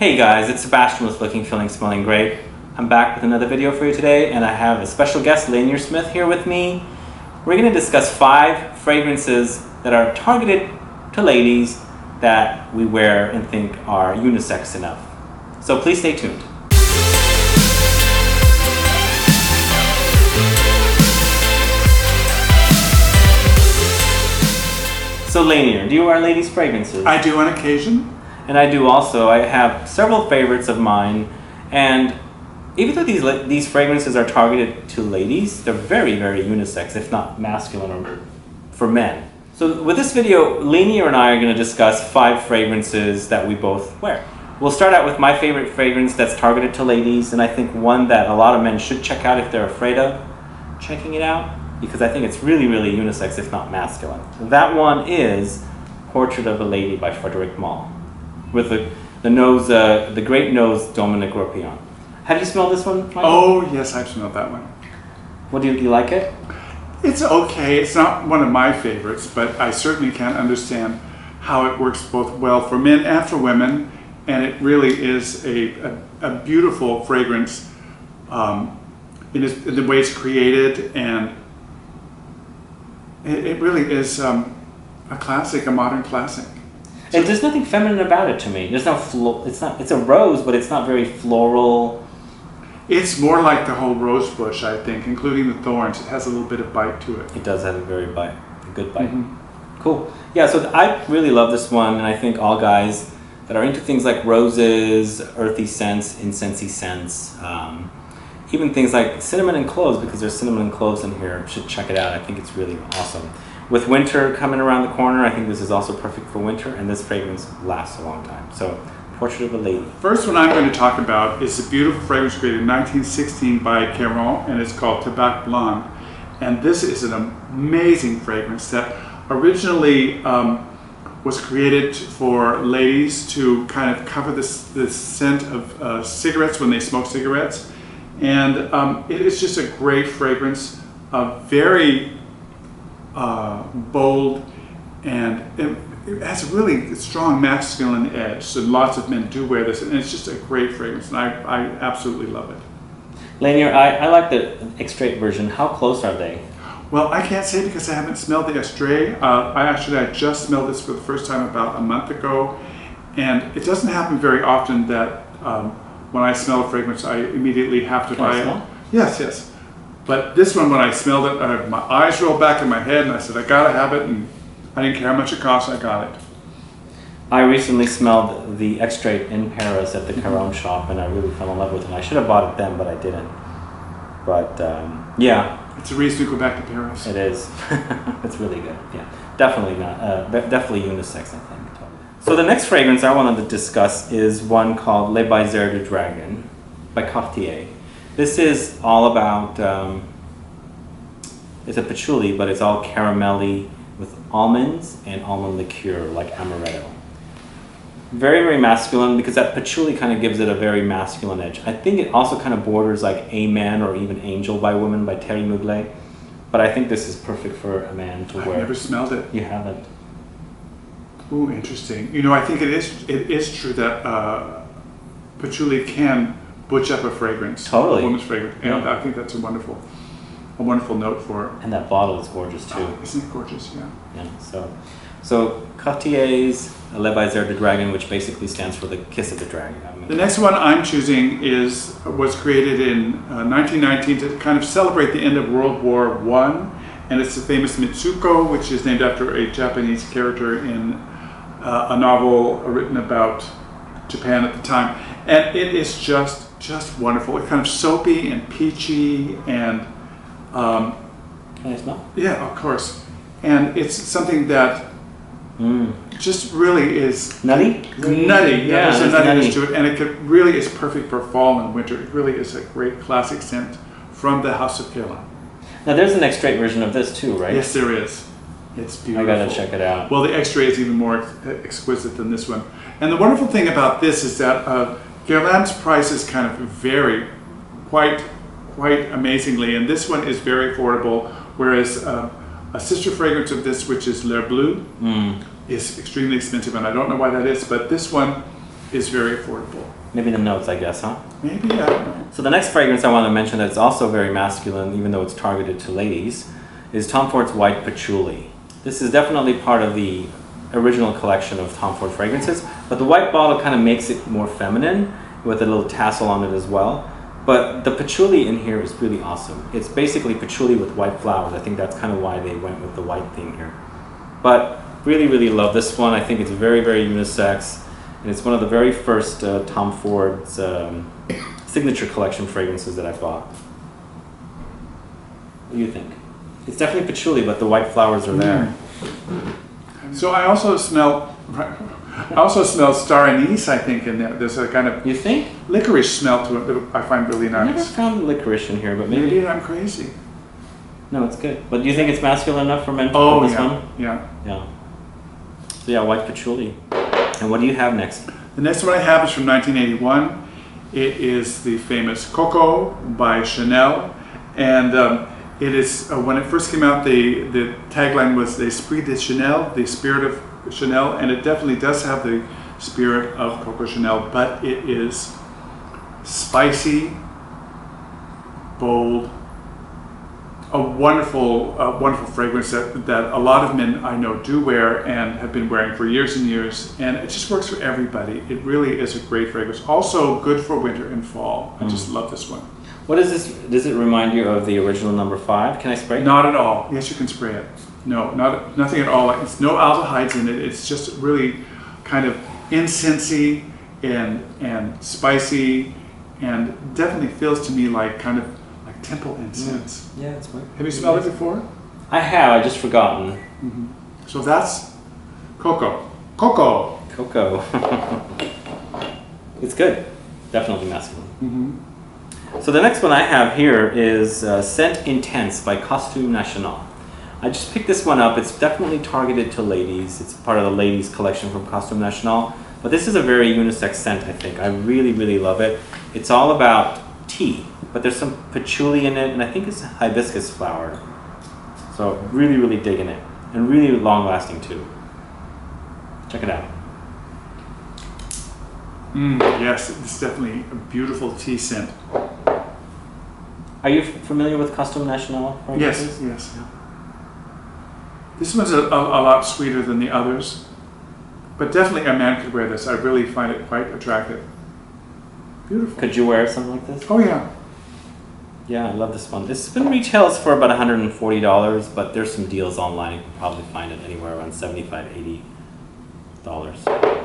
Hey guys, it's Sebastian with Looking, Feeling, Smelling Great. I'm back with another video for you today, and I have a special guest, Lanier Smith, here with me. We're going to discuss five fragrances that are targeted to ladies that we wear and think are unisex enough. So please stay tuned. So Lanier, do you wear ladies' fragrances? I do on occasion. And I do also. I have several favorites of mine, and even though these these fragrances are targeted to ladies, they're very very unisex, if not masculine or for men. So with this video, Lanier and I are going to discuss five fragrances that we both wear. We'll start out with my favorite fragrance that's targeted to ladies, and I think one that a lot of men should check out if they're afraid of checking it out, because I think it's really really unisex, if not masculine. That one is Portrait of a Lady by Frederic Malle with the, the nose, uh, the great nose Dominique Ropion. Have you smelled this one? Michael? Oh, yes, I've smelled that one. What do you, do you like it? It's okay. It's not one of my favorites, but I certainly can understand how it works both well for men and for women. And it really is a, a, a beautiful fragrance um, in, its, in the way it's created. And it, it really is um, a classic, a modern classic. And there's nothing feminine about it to me. There's no flo- It's not. It's a rose, but it's not very floral. It's more like the whole rose bush, I think, including the thorns. It has a little bit of bite to it. It does have a very bite, a good bite. Mhm. Cool. Yeah. So I really love this one, and I think all guys that are into things like roses, earthy scents, incensey scents, um, even things like cinnamon and cloves, because there's cinnamon and cloves in here, should check it out. I think it's really awesome. With winter coming around the corner, I think this is also perfect for winter, and this fragrance lasts a long time. So, Portrait of a Lady. First one I'm going to talk about is a beautiful fragrance created in 1916 by Caron, and it's called Tabac Blond. And this is an amazing fragrance that originally um, was created for ladies to kind of cover this, this scent of uh, cigarettes when they smoke cigarettes. And um, it is just a great fragrance, uh, very uh, bold, and it, it has a really strong masculine edge. So lots of men do wear this, and it's just a great fragrance, and I, I absolutely love it. Lanier, I, I like the extrait version. How close are they? Well, I can't say because I haven't smelled the extrait. Uh, I actually I just smelled this for the first time about a month ago, and it doesn't happen very often that um, when I smell a fragrance, I immediately have to Can buy it. Yes, yes. But this one, when I smelled it, uh, my eyes rolled back in my head, and I said, I gotta have it, and I didn't care how much it cost, I got it. I recently smelled the extrait in Paris at the Caron shop, and I really fell in love with it. And I should have bought it then, but I didn't. But um, yeah, It's a reason to go back to Paris. it is. it's really good. Yeah, definitely not. Uh, definitely unisex, I think. Totally. So the next fragrance I wanted to discuss is one called Le Baiser du Dragon by Cartier. This is all about. Um, it's a patchouli, but it's all caramelly with almonds and almond liqueur, like amaretto. Very, very masculine because that patchouli kind of gives it a very masculine edge. I think it also kind of borders like Amen or even Angel by Women by Thierry Mugler. But I think this is perfect for a man to wear. I've never smelled it. You haven't. Ooh, interesting. You know, I think it is it is true that uh, patchouli can butch up a fragrance, Totally. a woman's fragrance, and Yeah. I think that's a wonderful, a wonderful note for it. And that bottle is gorgeous too. Oh, isn't it gorgeous? Yeah. Yeah. So, so Cartier's Le Baiser de Dragon, which basically stands for the kiss of the dragon. I mean, The next one I'm choosing is was created in uh, 1919 to kind of celebrate the end of World War One, and it's the famous Mitsouko, which is named after a Japanese character in uh, a novel written about Japan at the time, and it is just just wonderful. It's kind of soapy and peachy, and um, Can I smell? yeah, of course, and it's something that Mm. just really is Nutty? nutty. Yeah, Yeah, there's a nuttiness nutty. to it, and it could, really is perfect for fall and winter. It really is a great classic scent from the House of Guerlain. Now there's an extrait version of this too, right? Yes, there is. It's beautiful. I gotta check it out. Well, the extrait is even more ex- exquisite than this one. And the wonderful thing about this is that uh, Guerlain's prices kind of vary quite, quite amazingly, and this one is very affordable. Whereas uh, a sister fragrance of this, which is L'Heure Bleue, Mm. is extremely expensive, and I don't know why that is. But this one is very affordable. Maybe the notes, I guess, huh? Maybe I don't know. So the next fragrance I want to mention that's also very masculine, even though it's targeted to ladies, is Tom Ford's White Patchouli. This is definitely part of the original collection of Tom Ford fragrances, but the white bottle kind of makes it more feminine with a little tassel on it as well. But the patchouli in here is really awesome. It's basically patchouli with white flowers. I think that's kind of why they went with the white theme here. But really, really love this one. I think it's very, very unisex, and it's one of the very first uh, Tom Ford's um, signature collection fragrances that I bought. What do you think? It's definitely patchouli, but the white flowers are there. So I also smell, I also smell star anise. I think in there. There's a kind of You think? licorice smell to it that I find really I never found licorice in here, but maybe. Maybe I'm crazy. No, it's good. But do you think it's masculine enough for men to Oh this yeah, one? yeah. Yeah. So yeah, white patchouli. And what do you have next? The next one I have is from 1981. It is the famous Coco by Chanel, and um, it is uh, when it first came out. The the tagline was "L'esprit de Chanel," the spirit of Chanel, and it definitely does have the spirit of Coco Chanel, but it is spicy, bold, a wonderful, uh, wonderful fragrance that, that a lot of men I know do wear and have been wearing for years and years, and it just works for everybody. It really is a great fragrance. Also good for winter and fall. I just love this one. What is this? Does it remind you of the original number five? Can I spray? It? Not at all. Yes, you can spray it. No, not nothing at all. It's no aldehydes in it. It's just really kind of incensey and and spicy, and definitely feels to me like kind of like temple incense. Yeah, it's white. Have you smelled it before? I have. I just forgotten. So that's Coco. Coco. Coco. it's good. Definitely masculine. Mm-hmm. So the next one I have here is uh, Scent Intense by Costume National. I just picked this one up. It's definitely targeted to ladies. It's part of the ladies collection from Costume National. But this is a very unisex scent, I think. I really, really love it. It's all about tea, but there's some patchouli in it, and I think it's hibiscus flower. So really, really digging it, and really long lasting too. Check it out. Mm, yes, it's definitely a beautiful tea scent. Are you familiar with Costume National? Yes, yes. This one's a, a, a lot sweeter than the others, but definitely a man could wear this. I really find it quite attractive. Beautiful. Could you wear something like this? Oh yeah. Yeah, I love this one. This been retails for about $140, but there's some deals online. You can probably find it anywhere around $75, $80.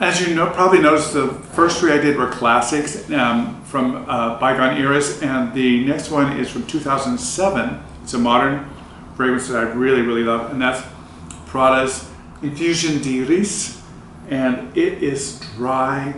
As you know, probably noticed, the first three I did were classics um, from uh, bygone eras, and the next one is from 2007. It's a modern fragrance that I really, really love, and that's Prada's Infusion d'Iris, and it is dry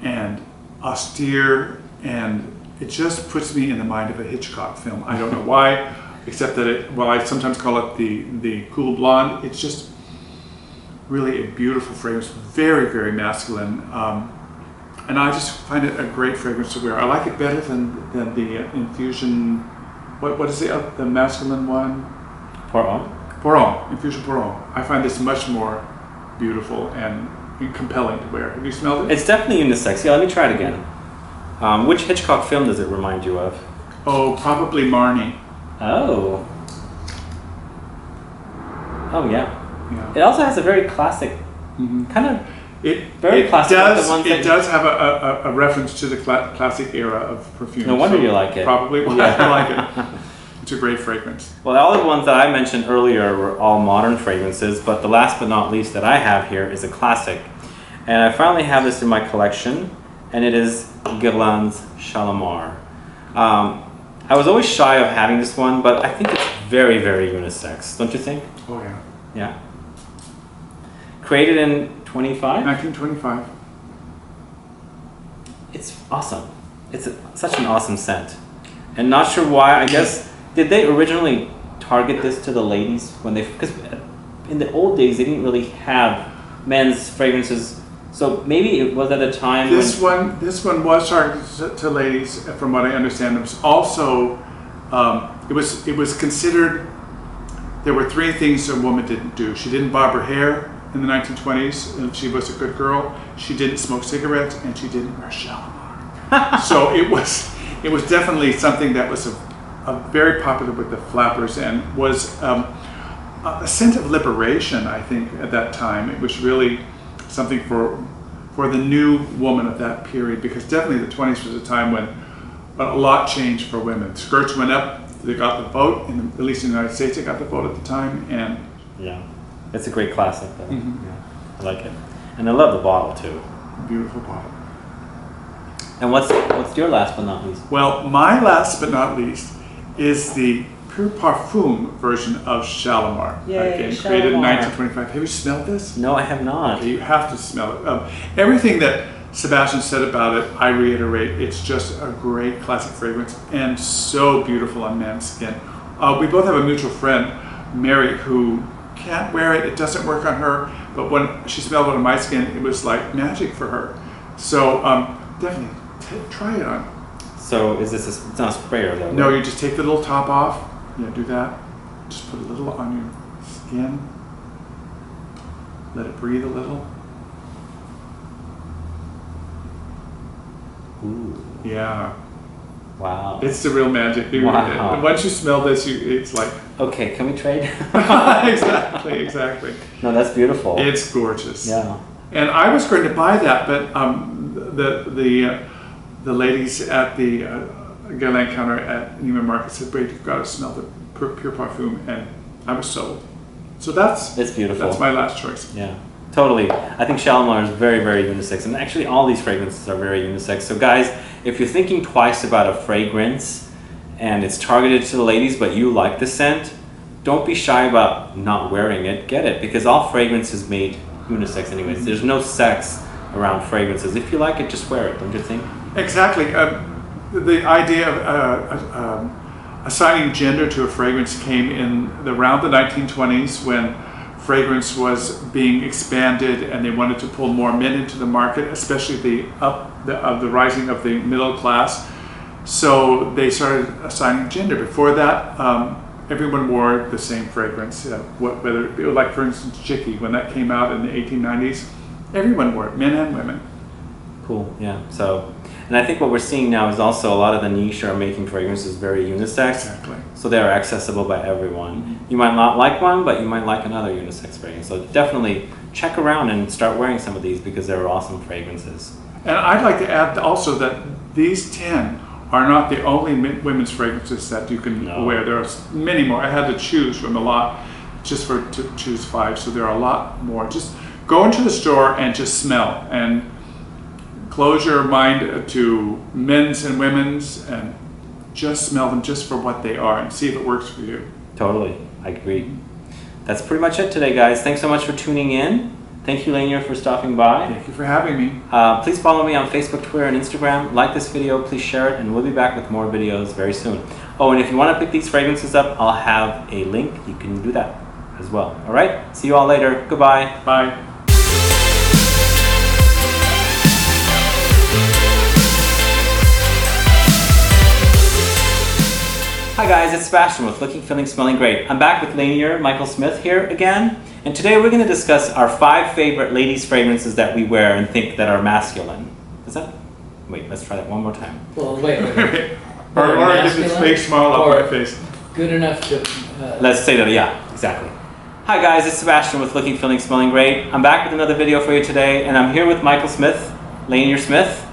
and austere, and it just puts me in the mind of a Hitchcock film. I don't know why, except that it. Well, I sometimes call it the the cool blonde. It's just really a beautiful fragrance, very, very masculine. Um, and I just find it a great fragrance to wear. I like it better than, than the infusion. What, what is the, uh, the masculine one? Pour Homme. Poron, infusion Pour Homme. I find this much more beautiful and compelling to wear. Have you smelled it? It's definitely unisex. Yeah, let me try it again. Um, which Hitchcock film does it remind you of? Oh, probably Marnie. Oh. Oh, yeah. Yeah. It also has a very classic, Mhm. kind of, It, Very it classic, like does. ones it does have a, a, a reference to the cla- classic era of perfume. no wonder so you like it. Probably why Yeah. I like it. It's a great fragrance. Well, all the ones that I mentioned earlier were all modern fragrances, but the last but not least that I have here is a classic. And I finally have this in my collection, and it is Guerlain's Shalimar. Um, I was always shy of having this one, but I think it's very, very unisex, don't you think? Oh yeah. Yeah. Created in 25? 1925. It's awesome. It's a, such an awesome scent. And not sure why, I guess, did they originally target this to the ladies when they, because in the old days they didn't really have men's fragrances. So maybe it was at a time This one, this one was targeted to- to ladies, from what I understand. It was also, um, it was it was considered. There were three things a woman didn't do. She didn't bob her hair. In the 1920s, and she was a good girl. She didn't smoke cigarettes, and she didn't wear Shalimar. so it was it was definitely something that was a, a very popular with the flappers and was um, a sense of liberation. I think at that time it was really something for for the new woman of that period because definitely the 20s was a time when a lot changed for women. Skirts went up. They got the vote, in, at least in the United States, they got the vote at the time, and Yeah, it's a great classic though. Mhm. Yeah, I like it, and I love the bottle too. beautiful bottle. And what's what's your last but not least? Well, my last but not least is the Pure Parfum version of Shalimar. Yay, Again, created in 1925. Have you smelled this? No, I have not. You have to smell it. Um, everything that Sebastian said about it, I reiterate. It's just a great classic fragrance and so beautiful on man's skin. Uh, we both have a mutual friend, Mary, who can't wear it. It doesn't work on her. But when she smelled it on my skin, it was like magic for her. So um, definitely t- try it on. So is this a, it's not a sprayer though? No, you just take the little top off. Yeah, do that. Just put a little on your skin. Let it breathe a little. Ooh, Yeah. wow. It's the real magic. You- Wow. Once you smell this, you it's like okay, can we trade? exactly, exactly. no, that's beautiful. It's gorgeous. yeah. And I was going to buy that, but um, the the uh, the ladies at the uh, Guerlain counter at Neiman Marcus said, "Wait, you've got to smell the pure, pure parfum," and I was sold. So that's It's beautiful. that's my last choice. Yeah, totally. I think Shalimar is very, very unisex, and actually all these fragrances are very unisex. So, guys, if you're thinking twice about a fragrance and it's targeted to the ladies, but you like the scent, don't be shy about not wearing it. Get it because all fragrance is made unisex, anyways. There's no sex around fragrances. If you like it, just wear it. Don't you think? Exactly. Um, the, idea of uh, uh, um, assigning gender to a fragrance came in around the 1920s when fragrance was being expanded and they wanted to pull more men into the market, especially the up the, of the rising of the middle class. So they started assigning gender. Before that, um, everyone wore the same fragrance. Uh, wh- whether it be like, for instance, Jicky, when that came out in the 1890s, everyone wore it, men and women. Cool. Yeah. So, and I think what we're seeing now is also a lot of the niche are making fragrances very unisex. Exactly. So they're accessible by everyone. You might not like one, but you might like another unisex fragrance. So definitely check around and start wearing some of these because they're awesome fragrances. And I'd like to add also that these 10 are not the only women's fragrances that you can No. wear. There are many more. I had to choose from a lot just for to choose five, so there are a lot more. Just go into the store and just smell and close your mind to men's and women's and just smell them just for what they are and see if it works for you. Totally, I agree. That's pretty much it today, guys. Thanks so much for tuning in. Thank you, Lanier, for stopping by. Thank you for having me. Uh, please follow me on Facebook, Twitter, and Instagram. Like this video, please share it, and we'll be back with more videos very soon. Oh, and if you want to pick these fragrances up, I'll have a link. You can do that as well. All right? See you all later. Goodbye. Bye. Hi guys, it's Sebastian with Looking, Feeling, Smelling Great. I'm back with Lanier Michael Smith here again, and today we're going to discuss our five favorite ladies' fragrances that we wear and think that are masculine. Is that? Wait, let's try that one more time. Well, wait, wait, wait. or or get this Masculine fake smile off or- my face. Good enough to. Uh, Let's say that, yeah, exactly. Hi guys, it's Sebastian with Looking, Feeling, Smelling Great. I'm back with another video for you today, and I'm here with Michael Smith, Lanier Smith.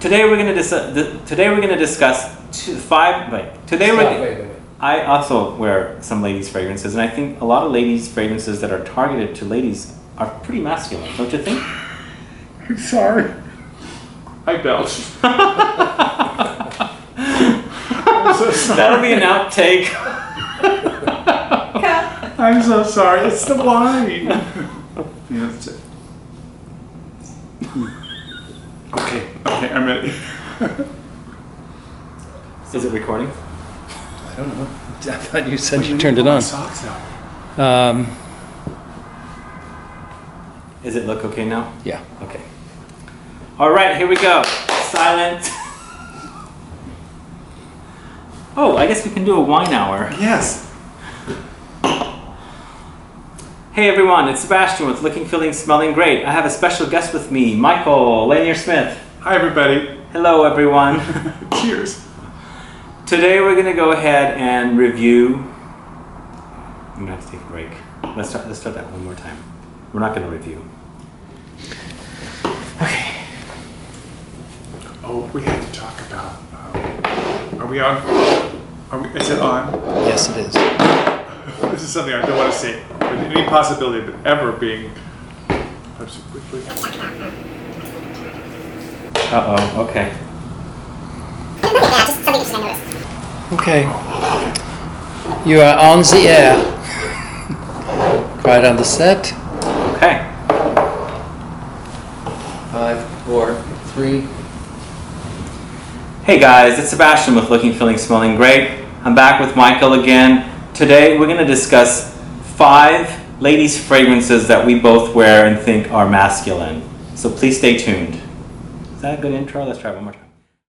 Today we're going to dis- th- today we're going to discuss two, five. Wait, today stop, we're. wait, wait, wait. I also wear some ladies' fragrances, and I think a lot of ladies' fragrances that are targeted to ladies are pretty masculine, don't you think? I'm sorry. I belched. So. That'll be an outtake. I'm so sorry. It's the wine. yeah, that's it. Okay, okay, I'm ready. Is it recording? I don't know. I thought you said you turned it on. Socks out. Um, Is it look okay now? yeah. Okay. All right, here we go. Silent. Oh, I guess we can do a wine hour. Yes. Hey everyone, it's Sebastian with Looking, Feeling, Smelling Great. I have a special guest with me, Michael Lanier Smith. Hi, everybody. Hello everyone. Cheers. Today we're gonna go ahead and review. I'm gonna have to take a break. Let's start. Let's start that one more time. We're not gonna review. Okay. Oh, we have to talk about. Um, are we on? Are we, is it on? Yes, it is. This is something I don't want to say. With any possibility of it ever being. I'm so quickly. Uh oh. Okay. Yeah, just something interesting I noticed. Okay. You are on the air. Right on the set. Okay. Five, four, three. Hey guys, it's Sebastian with Looking, Feeling, Smelling Great. I'm back with Michael again. Today we're going to discuss five ladies' fragrances that we both wear and think are masculine. So please stay tuned. Is that a good intro? Let's try one more time.